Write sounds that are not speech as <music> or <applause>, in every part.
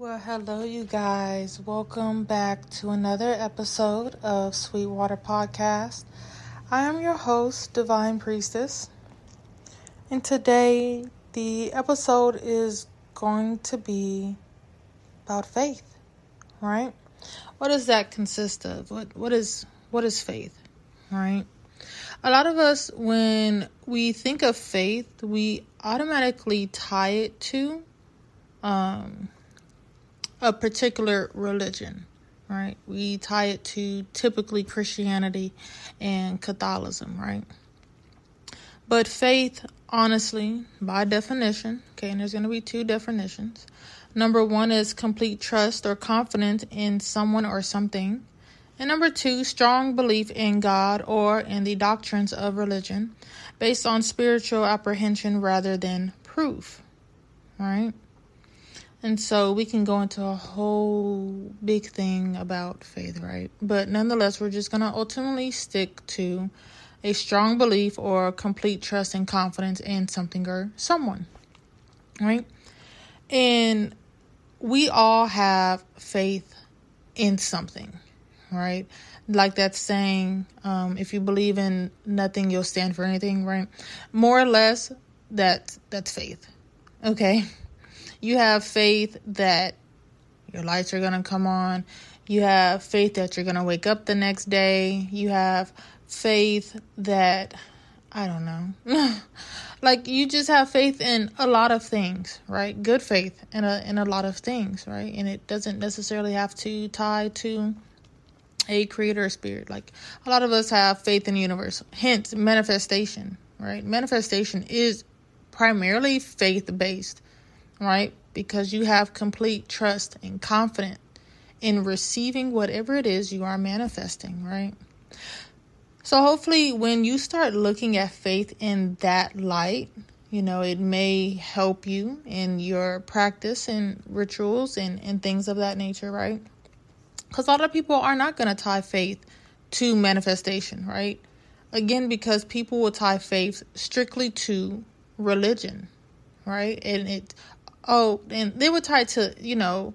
Well, hello, you guys. Welcome back to another episode of Sweetwater Podcast. I am your host, Divine Priestess. And today, the episode is going to be about faith, right? What does that consist of? What what is what is faith, right? A lot of us when we think of faith, we automatically tie it to um a particular religion, right? We tie it to typically Christianity and Catholicism, right? But faith, honestly, by definition, okay, and there's going to be two definitions. Number one is complete trust or confidence in someone or something. And number two, strong belief in God or in the doctrines of religion based on spiritual apprehension rather than proof, right? And so we can go into a whole big thing about faith, right? But nonetheless, we're just going to ultimately stick to a strong belief or complete trust and confidence in something or someone, right? And we all have faith in something, right? Like that saying, um, if you believe in nothing, you'll stand for anything, right? More or less, that that's faith, okay? You have faith that your lights are going to come on. You have faith that you're going to wake up the next day. You have faith that, I don't know. <laughs> like you just have faith in a lot of things, right? Good faith in a in a lot of things, right? And it doesn't necessarily have to tie to a creator spirit. Like a lot of us have faith in the universe. Hence manifestation, right? Manifestation is primarily faith based right? Because you have complete trust and confidence in receiving whatever it is you are manifesting, right? So hopefully when you start looking at faith in that light, you know, it may help you in your practice and rituals and, and things of that nature, right? Because a lot of people are not going to tie faith to manifestation, right? Again, because people will tie faith strictly to religion, right? And it oh, and they were tied to, you know,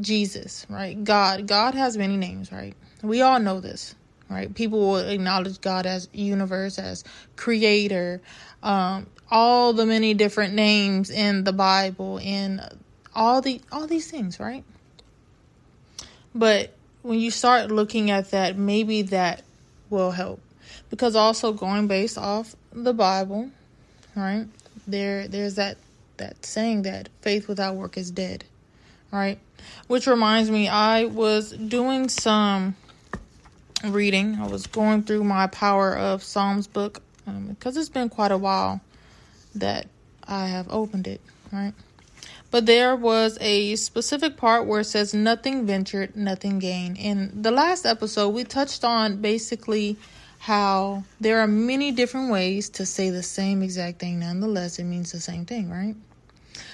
Jesus, right? God. God has many names, right? We all know this, right? People will acknowledge God as universe, as creator, um, all the many different names in the Bible and all the all these things, right? But when you start looking at that, maybe that will help. Because also going based off the Bible, right? There there's that that saying that faith without work is dead, right? Which reminds me, I was doing some reading. I was going through my Power of Psalms book um, because it's been quite a while that I have opened it, right? But there was a specific part where it says, Nothing ventured, nothing gained. In the last episode, we touched on basically how there are many different ways to say the same exact thing. Nonetheless, it means the same thing, right?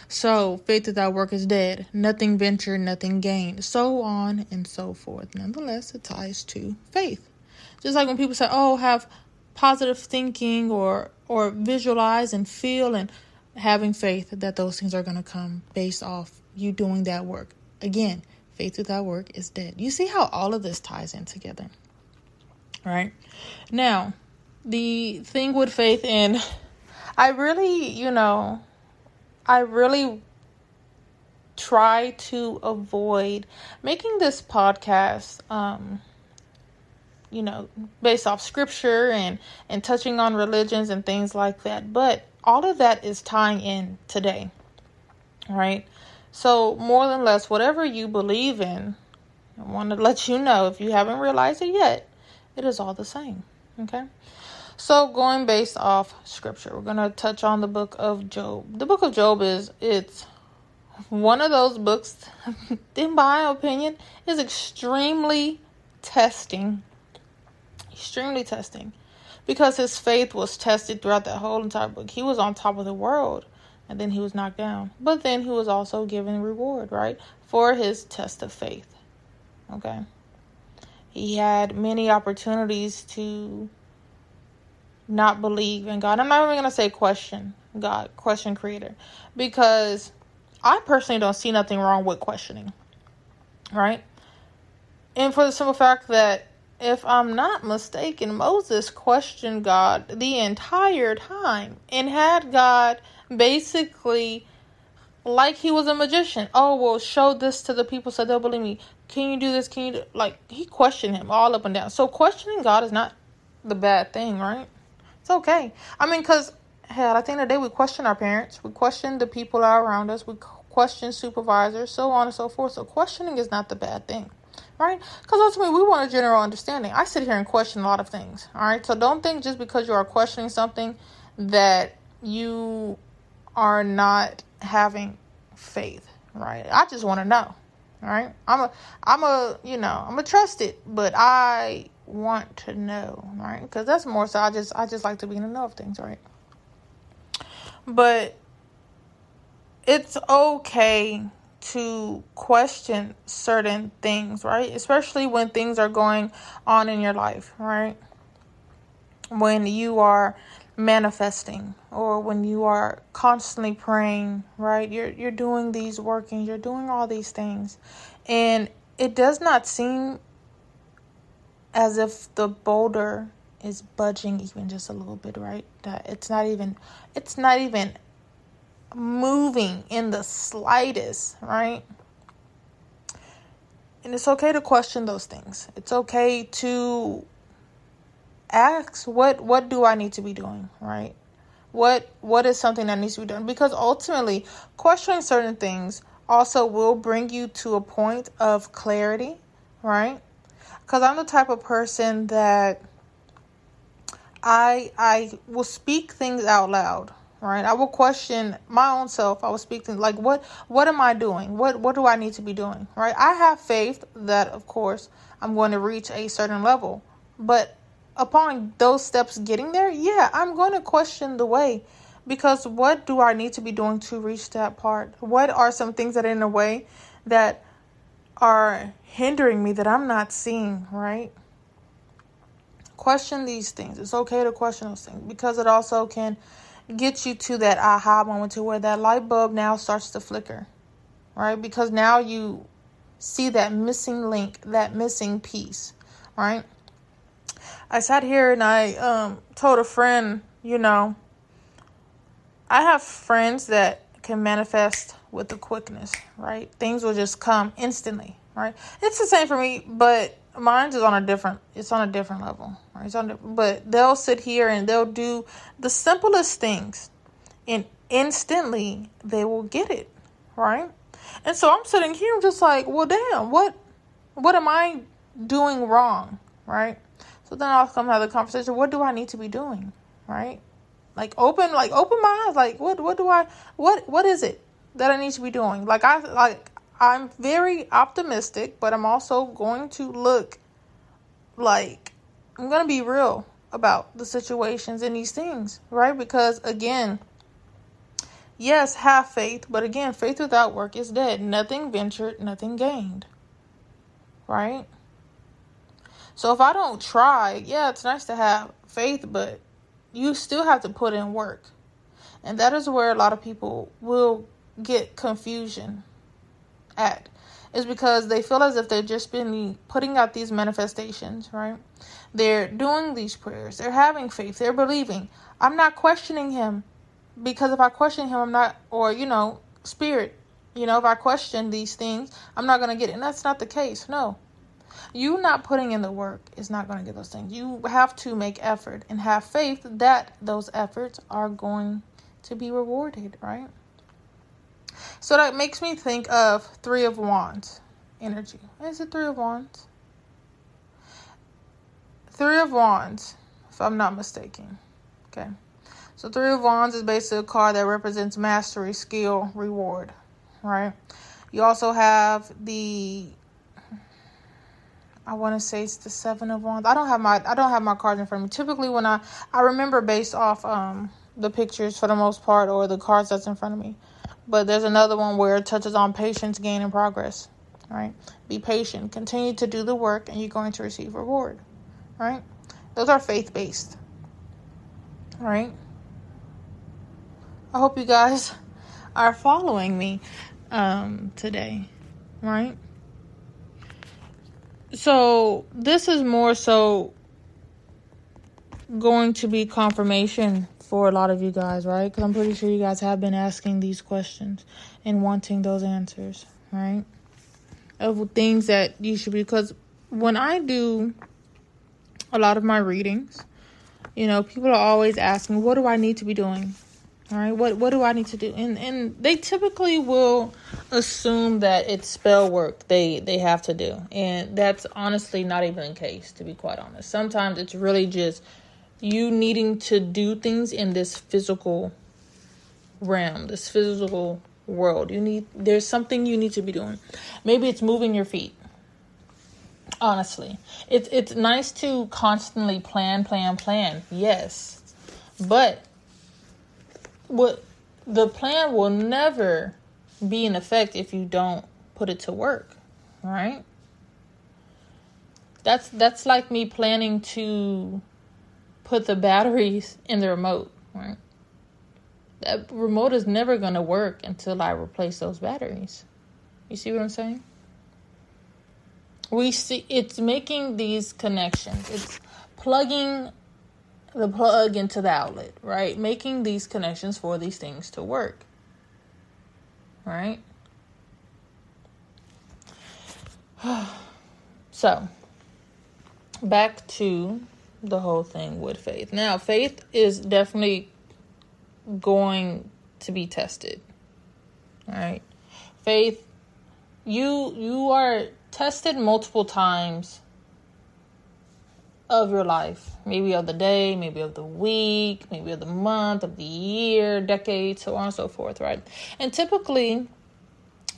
So, faith without work is dead. Nothing ventured, nothing gained. So on and so forth. Nonetheless, it ties to faith. Just like when people say, oh, have positive thinking or or visualize and feel and having faith that those things are going to come based off you doing that work. Again, faith without work is dead. You see how all of this ties in together. Right? Now, the thing with faith in I really, you know, I really try to avoid making this podcast um you know based off scripture and and touching on religions and things like that. But all of that is tying in today right? So more than less whatever you believe in i want to let you know if you haven't realized it yet it is all the same okay so going based off scripture, we're going to touch on the book of Job. The book of Job is it's one of those books <laughs> in my opinion is extremely testing. Extremely testing. Because his faith was tested throughout that whole entire book. He was on top of the world and then he was knocked down. But then he was also given reward, right? For his test of faith. Okay. He had many opportunities to not believe in God. I'm not even going to say question God, question creator, because I personally don't see nothing wrong with questioning, right? And for the simple fact that if I'm not mistaken, Moses questioned God the entire time and had God basically like he was a magician. Oh, well, show this to the people so they'll believe me. Can you do this? Can you do like he questioned him all up and down. So questioning God is not the bad thing, right? It's okay. I mean, because hell, at the end of the day, we question our parents, we question the people are around us, we question supervisors, so on and so forth. So questioning is not the bad thing right? Because ultimately, we want a general understanding. I sit here and question a lot of things, all right? So don't think just because you are questioning something that you are not having faith, right? I just want to know, all right? I'm a, I'm a, you know, I'm a trust it, but I want to know, right? Because that's more so. I just, I just like to be in the know of things, right? But it's okay to question certain things, right? Especially when things are going on in your life, right? When you are manifesting or when you are constantly praying, right? You're you're doing these working, you're doing all these things. And it does not seem as if the boulder is budging even just a little bit, right? That it's not even it's not even moving in the slightest, right? And it's okay to question those things. It's okay to ask what what do I need to be doing, right? What what is something that needs to be done? Because ultimately, questioning certain things also will bring you to a point of clarity, right? Cuz I'm the type of person that I I will speak things out loud, right? I will question my own self. I will speak to like what what am I doing? What what do I need to be doing? Right? I have faith that of course I'm going to reach a certain level. But upon those steps getting there, yeah, I'm going to question the way because what do I need to be doing to reach that part? What are some things that are in the way that are hindering me that I'm not seeing, right? Question these things. It's okay to question those things because it also can get you to that aha moment to where that light bulb now starts to flicker, right? Because now you see that missing link, that missing piece, right? I sat here and I um, told a friend, you know, I have friends that can manifest with the quickness, right? Things will just come instantly, right? It's the same for me, but mine is on a different it's on a different level right it's on but they'll sit here and they'll do the simplest things and instantly they will get it right and so i'm sitting here just like well damn what what am i doing wrong right so then i'll come have the conversation what do i need to be doing right like open like open my eyes like what what do i what what is it that i need to be doing like i like I'm very optimistic, but I'm also going to look like I'm going to be real about the situations and these things, right? Because again, yes, have faith, but again, faith without work is dead. Nothing ventured, nothing gained, right? So if I don't try, yeah, it's nice to have faith, but you still have to put in work. And that is where a lot of people will get confusion at is because they feel as if they've just been putting out these manifestations, right? They're doing these prayers, they're having faith, they're believing. I'm not questioning him because if I question him, I'm not, or, you know, spirit, you know, if I question these things, I'm not going to get it. And that's not the case. No. You not putting in the work is not going to get those things. You have to make effort and have faith that those efforts are going to be rewarded, right? So that makes me think of Three of Wands energy. Is it Three of Wands? Three of Wands, if I'm not mistaken. Okay. So Three of Wands is basically a card that represents mastery, skill, reward, right? You also have the I want to say it's the Seven of Wands. I don't have my I don't have my cards in front of me. Typically when I I remember based off um the pictures for the most part or the cards that's in front of me. But there's another one where it touches on patience, gain, and progress. Right? Be patient. Continue to do the work, and you're going to receive reward. Right? Those are faith based. Right? I hope you guys <laughs> are following me. um, today, right? So this is more so going to be confirmation for a lot of you guys, right? Because I'm pretty sure you guys have been asking these questions and wanting those answers, right? Of things that you should be. Because when I do a lot of my readings, you know, people are always asking, what do I need to be doing? All right, what what do I need to do? And and they typically will assume that it's spell work they they have to do, and that's honestly not even the case. To be quite honest, sometimes it's really just you needing to do things in this physical realm, this physical world. You need there's something you need to be doing. Maybe it's moving your feet. Honestly, it's it's nice to constantly plan, plan, plan. Yes, but what the plan will never be in effect if you don't put it to work, right? That's that's like me planning to put the batteries in the remote, right? That remote is never going to work until I replace those batteries. You see what I'm saying? We see it's making these connections. It's plugging the plug into the outlet, right? Making these connections for these things to work, right? <sighs> so, back to the whole thing with faith. Now, faith is definitely going to be tested. All right. Faith you you are tested multiple times of your life, maybe of the day, maybe of the week, maybe of the month, of the year, decade, so on and so forth, right? And typically,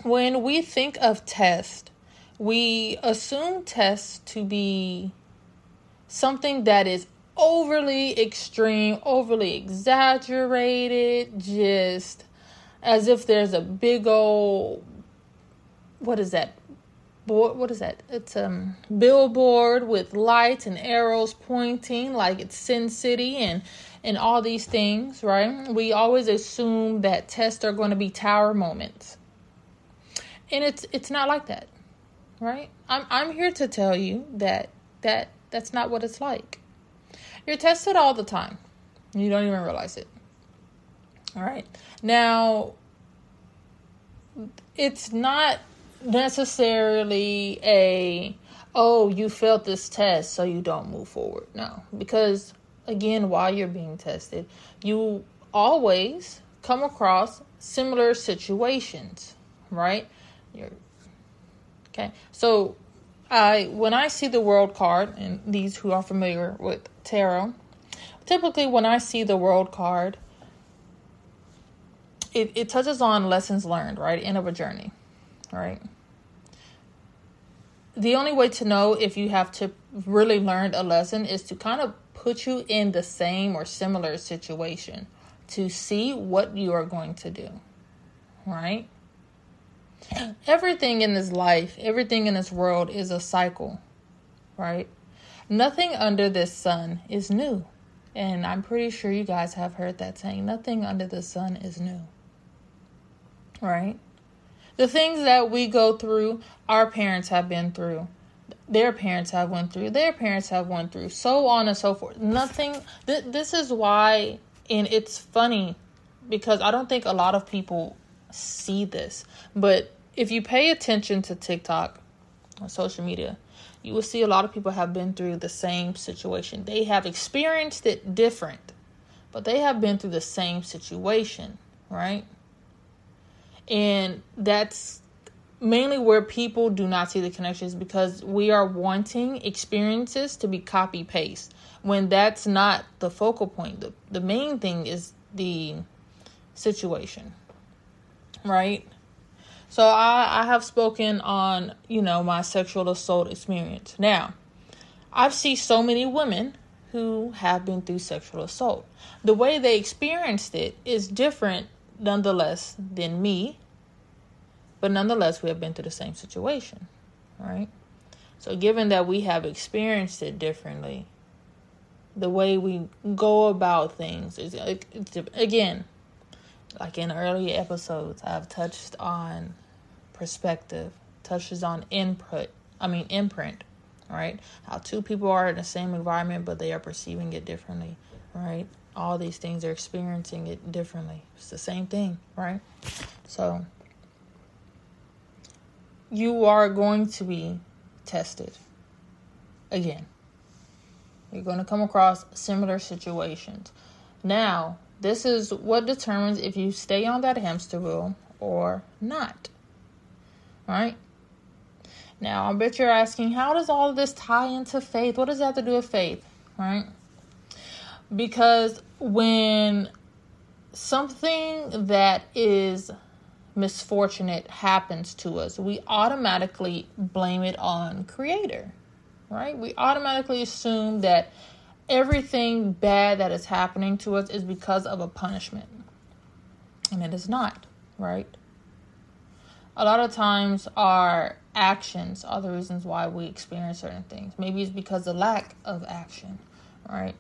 when we think of test, we assume tests to be something that is overly extreme, overly exaggerated, just as if there's a big old what is that? Board what is that? It's um billboard with lights and arrows pointing like it's sin city and and all these things right? We always assume that tests are going to be tower moments. And it's it's not like that right? I'm i'm here to tell you that that that's not what it's like. You're tested all the time. You don't even realize it. All right. Now it's not necessarily a oh you failed this test so you don't move forward. No. Because again while you're being tested you always come across similar situations right? You're, okay? So i when i see the world card and these who are familiar with tarot typically when i see the world card it, it touches on lessons learned right end of a journey right the only way to know if you have to really learn a lesson is to kind of put you in the same or similar situation to see what you are going to do. Right? Everything in this life, everything in this world is a cycle. Right? Nothing under this sun is new. And I'm pretty sure you guys have heard that saying nothing under the sun is new. Right? The things that we go through, our parents have been through. Their parents have went through. Their parents have went through. So on and so forth. Nothing. Th- this is why, and it's funny because I don't think a lot of people see this. But if you pay attention to TikTok on social media, you will see a lot of people have been through the same situation. They have experienced it different, but they have been through the same situation, right? And that's mainly where people do not see the connections because we are wanting experiences to be copy paste when that's not the focal point. The, the main thing is the situation, right? So I, I have spoken on, you know, my sexual assault experience. Now, I've seen so many women who have been through sexual assault. The way they experienced it is different nonetheless than me. But nonetheless, we have been through the same situation, right? So, given that we have experienced it differently, the way we go about things is again, like in earlier episodes, I've touched on perspective, touches on input, I mean, imprint, right? How two people are in the same environment, but they are perceiving it differently, right? All these things are experiencing it differently. It's the same thing, right? So, you are going to be tested again. You're going to come across similar situations. Now, this is what determines if you stay on that hamster wheel or not. Right? Now, I bet you're asking, how does all this tie into faith? What does that have to do with faith? Right? Because when something that is misfortunate happens to us, we automatically blame it on creator. Right? We automatically assume that everything bad that is happening to us is because of a punishment. And it is not, right? A lot of times our actions are the reasons why we experience certain things. Maybe it's because of lack of action, right?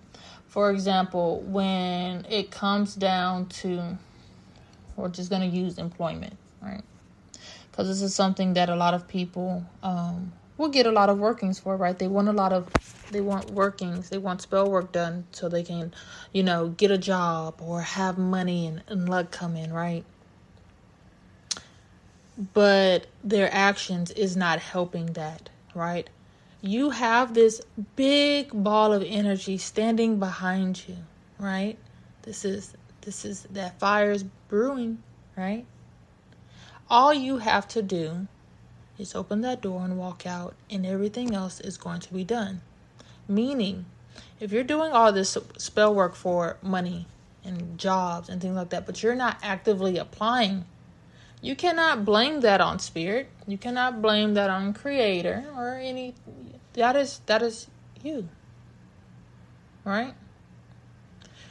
For example, when it comes down to, we're just going to use employment, right? Because this is something that a lot of people um, will get a lot of workings for, right? They want a lot of they want workings, they want spell work done so they can, you know, get a job or have money and, and luck come in, right? But their actions is not helping that, right? You have this big ball of energy standing behind you, right? This is this is that fire's brewing, right? All you have to do is open that door and walk out, and everything else is going to be done. Meaning, if you're doing all this spell work for money and jobs and things like that, but you're not actively applying, you cannot blame that on spirit. You cannot blame that on creator or any that is that is you. Right?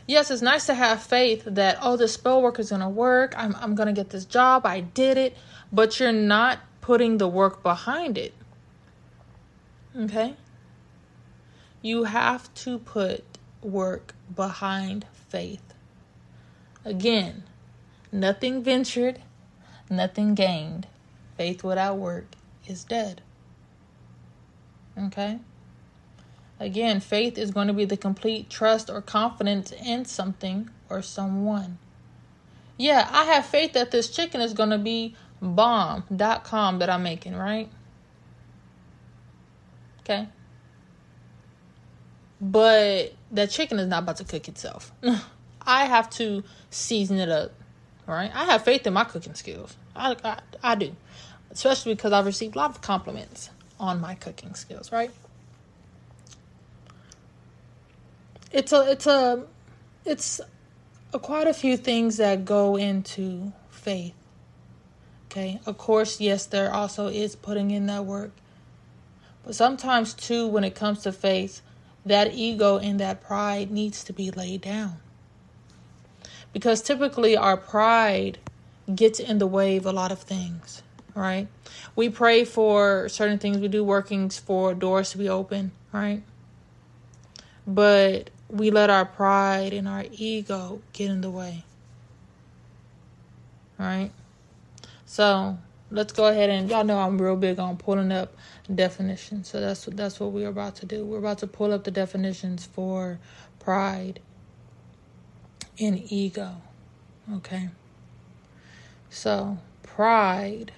Yes, it's nice to have faith that oh this spell work is gonna work. I'm I'm gonna get this job. I did it. But you're not putting the work behind it. Okay? You have to put work behind faith. Again, nothing ventured, nothing gained. Faith without work is dead. Okay? Again, faith is going to be the complete trust or confidence in something or someone. Yeah, I have faith that this chicken is going to be bomb.com that I'm making, right? Okay. But that chicken is not about to cook itself. <laughs> I have to season it up, right? I have faith in my cooking skills. I, I, I do, especially because I've received a lot of compliments on my cooking skills, right? It's a, it's a, it's a, quite a few things that go into faith Okay. Of course, yes, there also is putting in that work. But sometimes, too, when it comes to faith, that ego and that pride needs to be laid down. Because typically, our pride gets in the way of a lot of things, right? We pray for certain things, we do workings for doors to be open, right? But we let our pride and our ego get in the way, right? So let's go ahead and y'all know I'm real big on pulling up definitions. So that's what that's what we're about to do. We're about to pull up the definitions for pride and ego. Okay. So pride.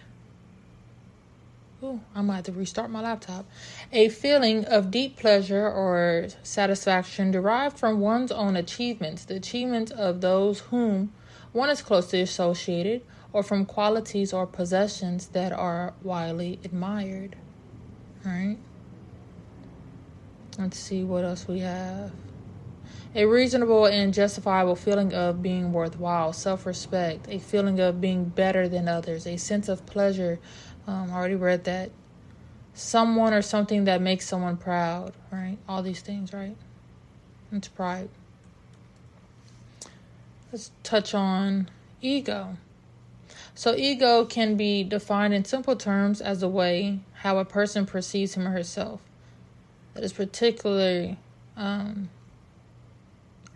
Oh, I might have to restart my laptop. A feeling of deep pleasure or satisfaction derived from one's own achievements, the achievements of those whom one is closely associated or from qualities or possessions that are widely admired. Right? Let's see what else we have. A reasonable and justifiable feeling of being worthwhile, self respect, a feeling of being better than others, a sense of pleasure. Um, I already read that. Someone or something that makes someone proud, right? All these things, right? It's pride. Let's touch on ego. So, ego can be defined in simple terms as a way how a person perceives him or herself. That is particularly um,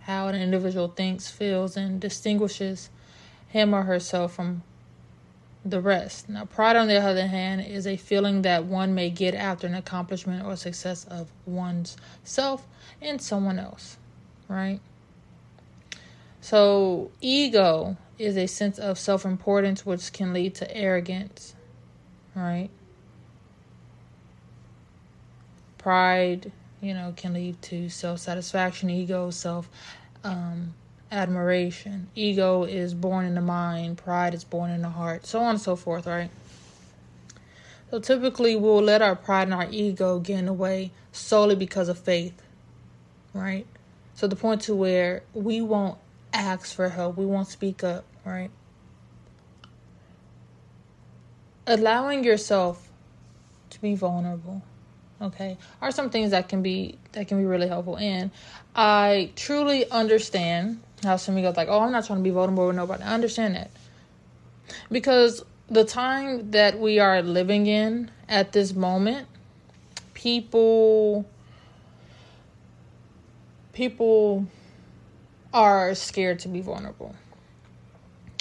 how an individual thinks, feels, and distinguishes him or herself from the rest. Now, pride, on the other hand, is a feeling that one may get after an accomplishment or success of one's self and someone else, right? So, ego is a sense of self importance which can lead to arrogance, right? Pride, you know, can lead to self satisfaction, ego, self um, admiration. Ego is born in the mind, pride is born in the heart, so on and so forth, right? So typically, we'll let our pride and our ego get in the way solely because of faith, right? So the point to where we won't ask for help, we won't speak up, right? Allowing yourself to be vulnerable, okay, are some things that can be that can be really helpful. And I truly understand how some of you go like, oh, I'm not trying to be vulnerable with nobody. I understand that. Because the time that we are living in at this moment, people people are scared to be vulnerable.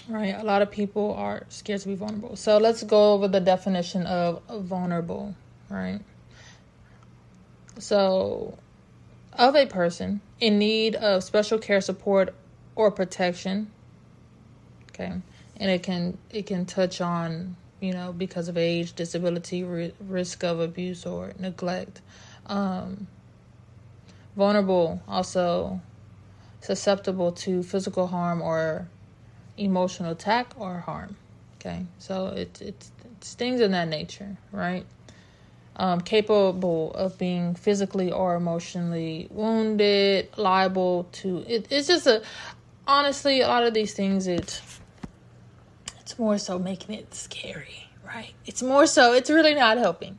Right? A lot of people are scared to be vulnerable. So let's go over the definition of vulnerable, right? So of a person in need of special care support or protection. Okay. And it can it can touch on, you know, because of age, disability, ri- risk of abuse or neglect. Um, vulnerable also susceptible to physical harm or emotional attack or harm. Okay. So it it's, it's things in that nature, right? Um, capable of being physically or emotionally wounded, liable to it, it's just a honestly, a lot of these things, it's it's more so making it scary, right? It's more so, it's really not helping.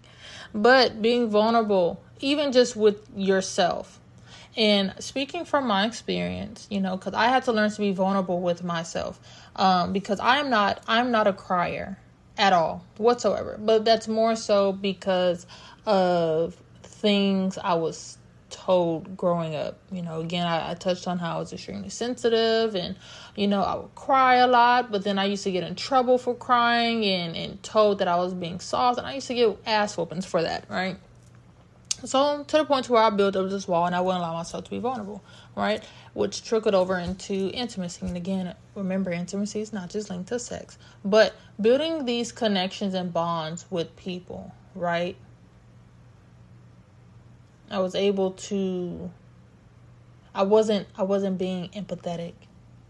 But being vulnerable, even just with yourself. And speaking from my experience, you know, because I had to learn to be vulnerable with myself, um, because I'm not, I'm not a crier at all whatsoever. But that's more so because of things I was told growing up. You know, again, I, I, touched on how I was extremely sensitive and, you know, I would cry a lot, but then I used to get in trouble for crying and, and told that I was being soft, and I used to get ass whoopings for that, right? So to the point to where I built up this wall and I wouldn't allow myself to be vulnerable, right? Which trickled over into intimacy. And again, remember, intimacy is not just linked to sex, but building these connections and bonds with people, right? I was able to I wasn't I wasn't being empathetic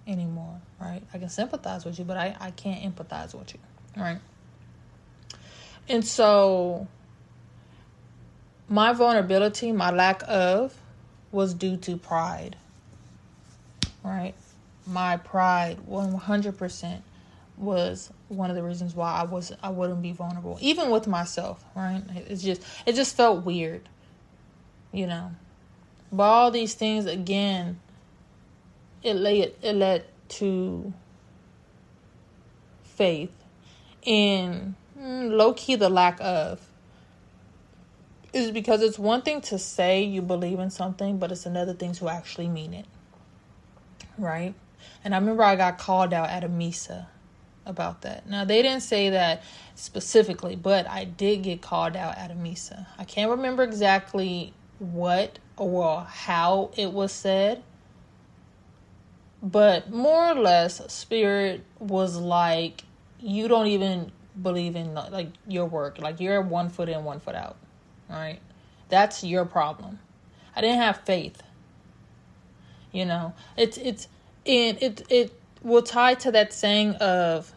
anymore, right? I can sympathize with you, but I, I can't empathize with you, right? And so my vulnerability, my lack of was due to pride. Right? My pride 100% was one of the reasons why I was I wouldn't be vulnerable even with myself, right? It's just it just felt weird you know. But all these things again, it led it led to faith and mm, low key the lack of is because it's one thing to say you believe in something, but it's another thing to actually mean it. Right? And I remember I got called out at a Misa about that. Now they didn't say that specifically, but I did get called out at a Misa. I can't remember exactly what or how it was said. But more or less, Spirit was like, you don't even believe in like your work. Like you're one foot in, one foot out. Right? That's your problem. I didn't have faith. You know, it's it's and it it will tie to that saying of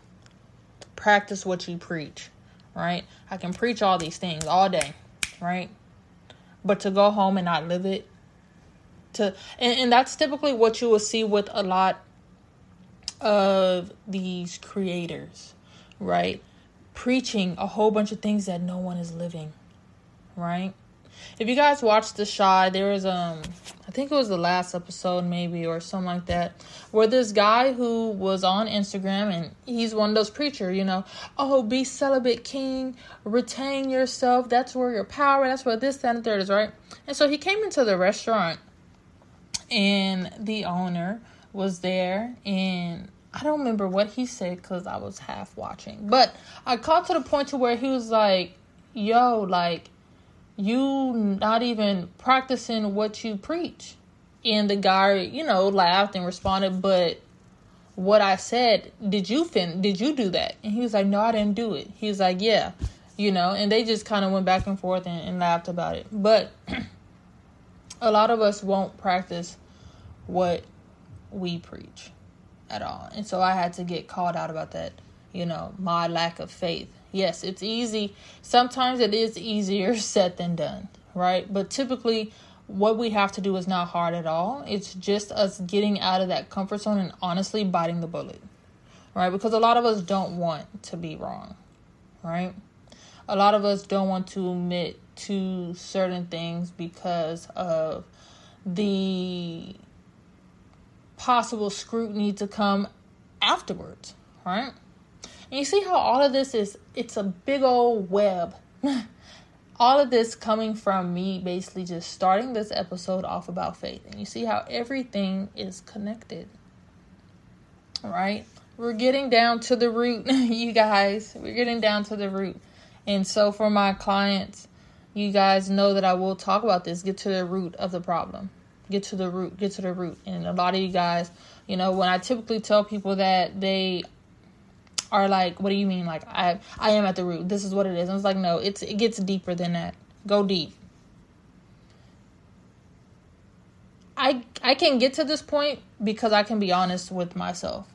practice what you preach. Right? I can preach all these things all day. Right? but to go home and not live it to and, and that's typically what you will see with a lot of these creators right preaching a whole bunch of things that no one is living right if you guys watched the Chi, there was um I think it was the last episode maybe or something like that, where this guy who was on Instagram and he's one of those preacher, you know, oh be celibate king, retain yourself, that's where your power, that's where this, that, and third is, right? And so he came into the restaurant and the owner was there and I don't remember what he said because I was half watching, but I caught to the point to where he was like, "Yo, like, you not even practicing what you preach," and the guy, you know, laughed and responded, "But what I said, did you fin? Did you do that?" And he was like, "No, I didn't do it." He was like, "Yeah." You know, and they just kind of went back and forth and, and laughed about it. But <clears throat> a lot of us won't practice what we preach at all. And so I had to get called out about that, you know, my lack of faith. Yes, it's easy. Sometimes it is easier <laughs> said than done, right? But typically, what we have to do is not hard at all. It's just us getting out of that comfort zone and honestly biting the bullet, right? Because a lot of us don't want to be wrong, right? A lot of us don't want to admit to certain things because of the possible scrutiny to come afterwards, right? And you see how all of this is it's a big old web. <laughs> all of this coming from me basically just starting this episode off about faith. And you see how everything is connected. Right? We're getting down to the root, <laughs> you guys. We're getting down to the root. And so for my clients, you guys know that I will talk about this, get to the root of the problem get to the root get to the root and a lot of you guys you know when i typically tell people that they are like what do you mean like i i am at the root this is what it is i was like no it's it gets deeper than that go deep i i can get to this point because i can be honest with myself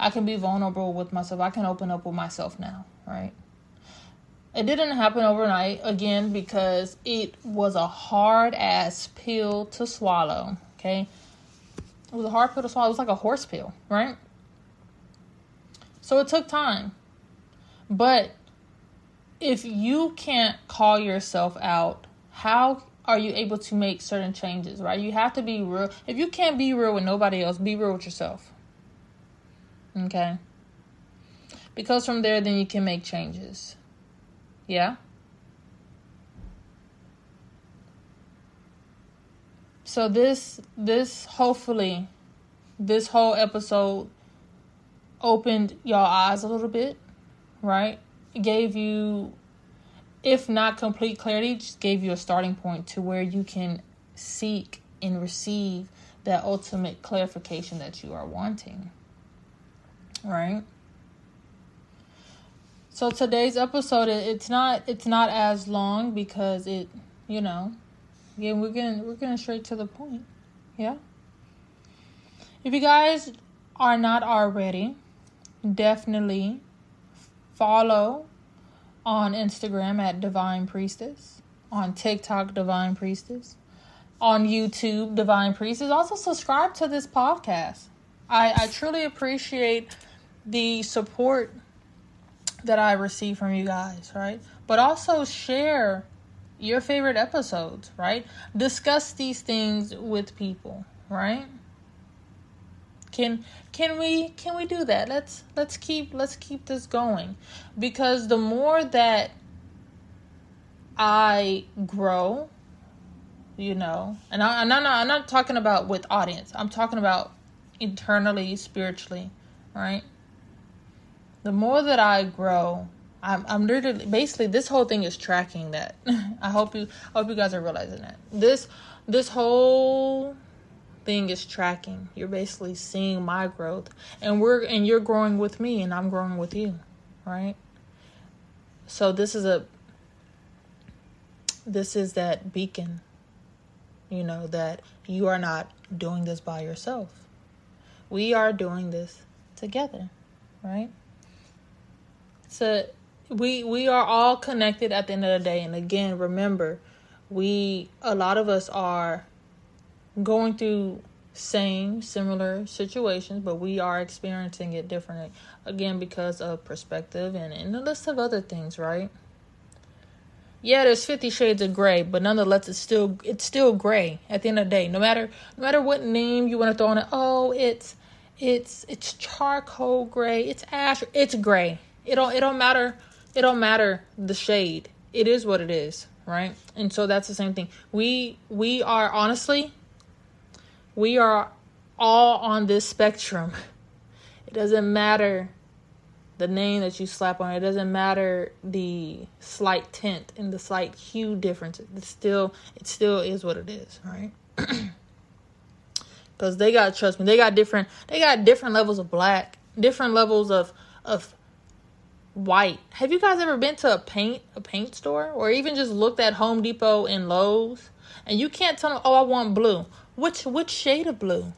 i can be vulnerable with myself i can open up with myself now right it didn't happen overnight again because it was a hard ass pill to swallow. Okay. It was a hard pill to swallow. It was like a horse pill, right? So it took time. But if you can't call yourself out, how are you able to make certain changes, right? You have to be real. If you can't be real with nobody else, be real with yourself. Okay? Because from there, then you can make changes. Yeah? So this this hopefully this whole episode opened y'all eyes a little bit, right? Gave you if not complete clarity, just gave you a starting point to where you can seek and receive that ultimate clarification that you are wanting. Right? So today's episode it's not it's not as long because it you know again we're getting we're getting straight to the point. Yeah. If you guys are not already, definitely follow on Instagram at Divine Priestess, on TikTok Divine Priestess, on YouTube Divine Priestess. Also subscribe to this podcast. I, I truly appreciate the support that I receive from you guys, right? But also share your favorite episodes, right? Discuss these things with people, right? Can can we can we do that? Let's let's keep let's keep this going because the more that I grow, you know, and I, I'm not I'm not talking about with audience. I'm talking about internally, spiritually, right? the more that I grow, I'm I'm literally basically this whole thing is tracking that. <laughs> I hope you I hope you guys are realizing that. This this whole thing is tracking. You're basically seeing my growth and we're and you're growing with me and I'm growing with you, right? So this is a this is that beacon, you know, that you are not doing this by yourself. We are doing this together, right? So we we are all connected at the end of the day. And again, remember, we a lot of us are going through same similar situations, but we are experiencing it differently. Again, because of perspective and, and a list of other things, right? Yeah, there's fifty shades of gray, but nonetheless it's still it's still gray at the end of the day. No matter no matter what name you want to throw on it, oh it's it's it's charcoal gray, it's ash, it's gray it don't it don't matter it don't matter the shade. It is what it is, right? And so that's the same thing. We we are honestly we are all on this spectrum. It doesn't matter the name that you slap on it. doesn't matter the slight tint and the slight hue difference. It still it still is what it is, right? <clears throat> Cause they got trust me, they got different they got different levels of black, different levels of of white. Have you guys ever been to a paint a paint store or even just looked at Home Depot and Lowe's and you can't tell them, "Oh, I want blue." Which which shade of blue?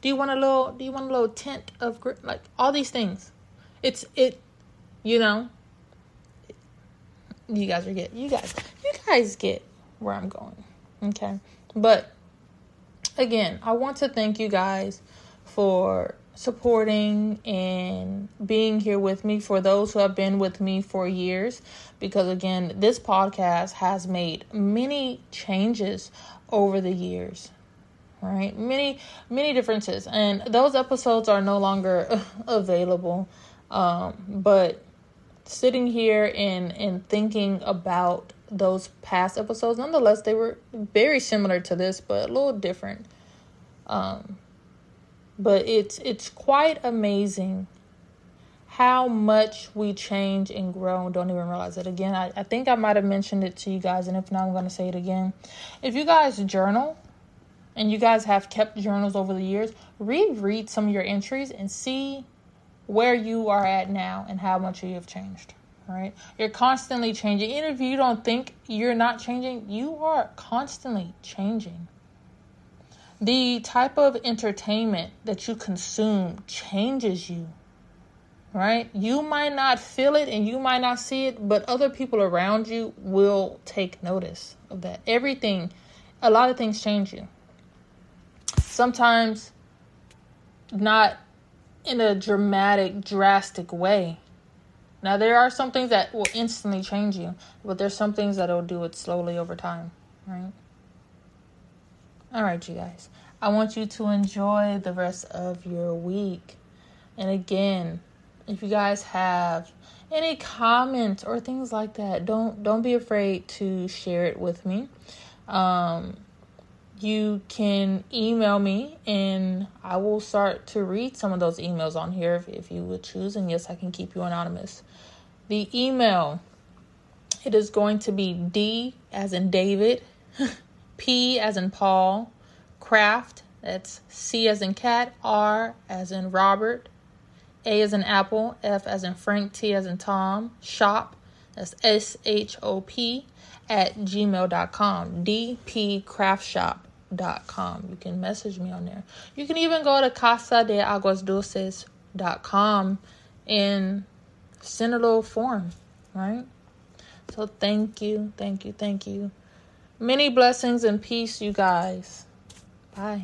Do you want a little do you want a little tint of like all these things? It's it you know you guys are get you guys you guys get where I'm going. Okay? But again, I want to thank you guys for supporting and being here with me for those who have been with me for years. Because again this podcast has made many changes over the years right? Many many differences. And those episodes are no longer <laughs> available. Um, but sitting here and and thinking about those past episodes nonetheless they were very similar to this but a little different. Um, but it's it's quite amazing how much we change and grow and don't even realize it. Again, I, I think I might have mentioned it to you guys, and if not, I'm going to say it again. If you guys journal and you guys have kept journals over the years, reread some of your entries and see where you are at now and how much you have changed. Right? You're constantly changing. Even if you don't think you're not changing, you are constantly changing the type of entertainment that you consume changes you right? You might not feel it and you might not see it but other people around you will take notice of that. Everything a lot of things change you. Sometimes not in a dramatic drastic way. Now there are some things that will instantly change you but there's some things that will do it slowly over time right all right, you guys. I want you to enjoy the rest of your week. And again, if you guys have any comments or things like that, don't don't be afraid to share it with me. Um, you can email me and I will start to read some of those emails on here if, if you would choose. And yes, I can keep you anonymous. The email it is going to be D as in David <laughs> P as in Paul, craft, that's C as in cat, R as in Robert, A as in apple, F as in Frank, T as in Tom, shop, that's S H O P, at gmail.com, dpcraftshop.com. You can message me on there. You can even go to casa de aguas dulces.com and send a little form, right? So thank you, thank you, thank you. Many blessings and peace, you guys. Bye.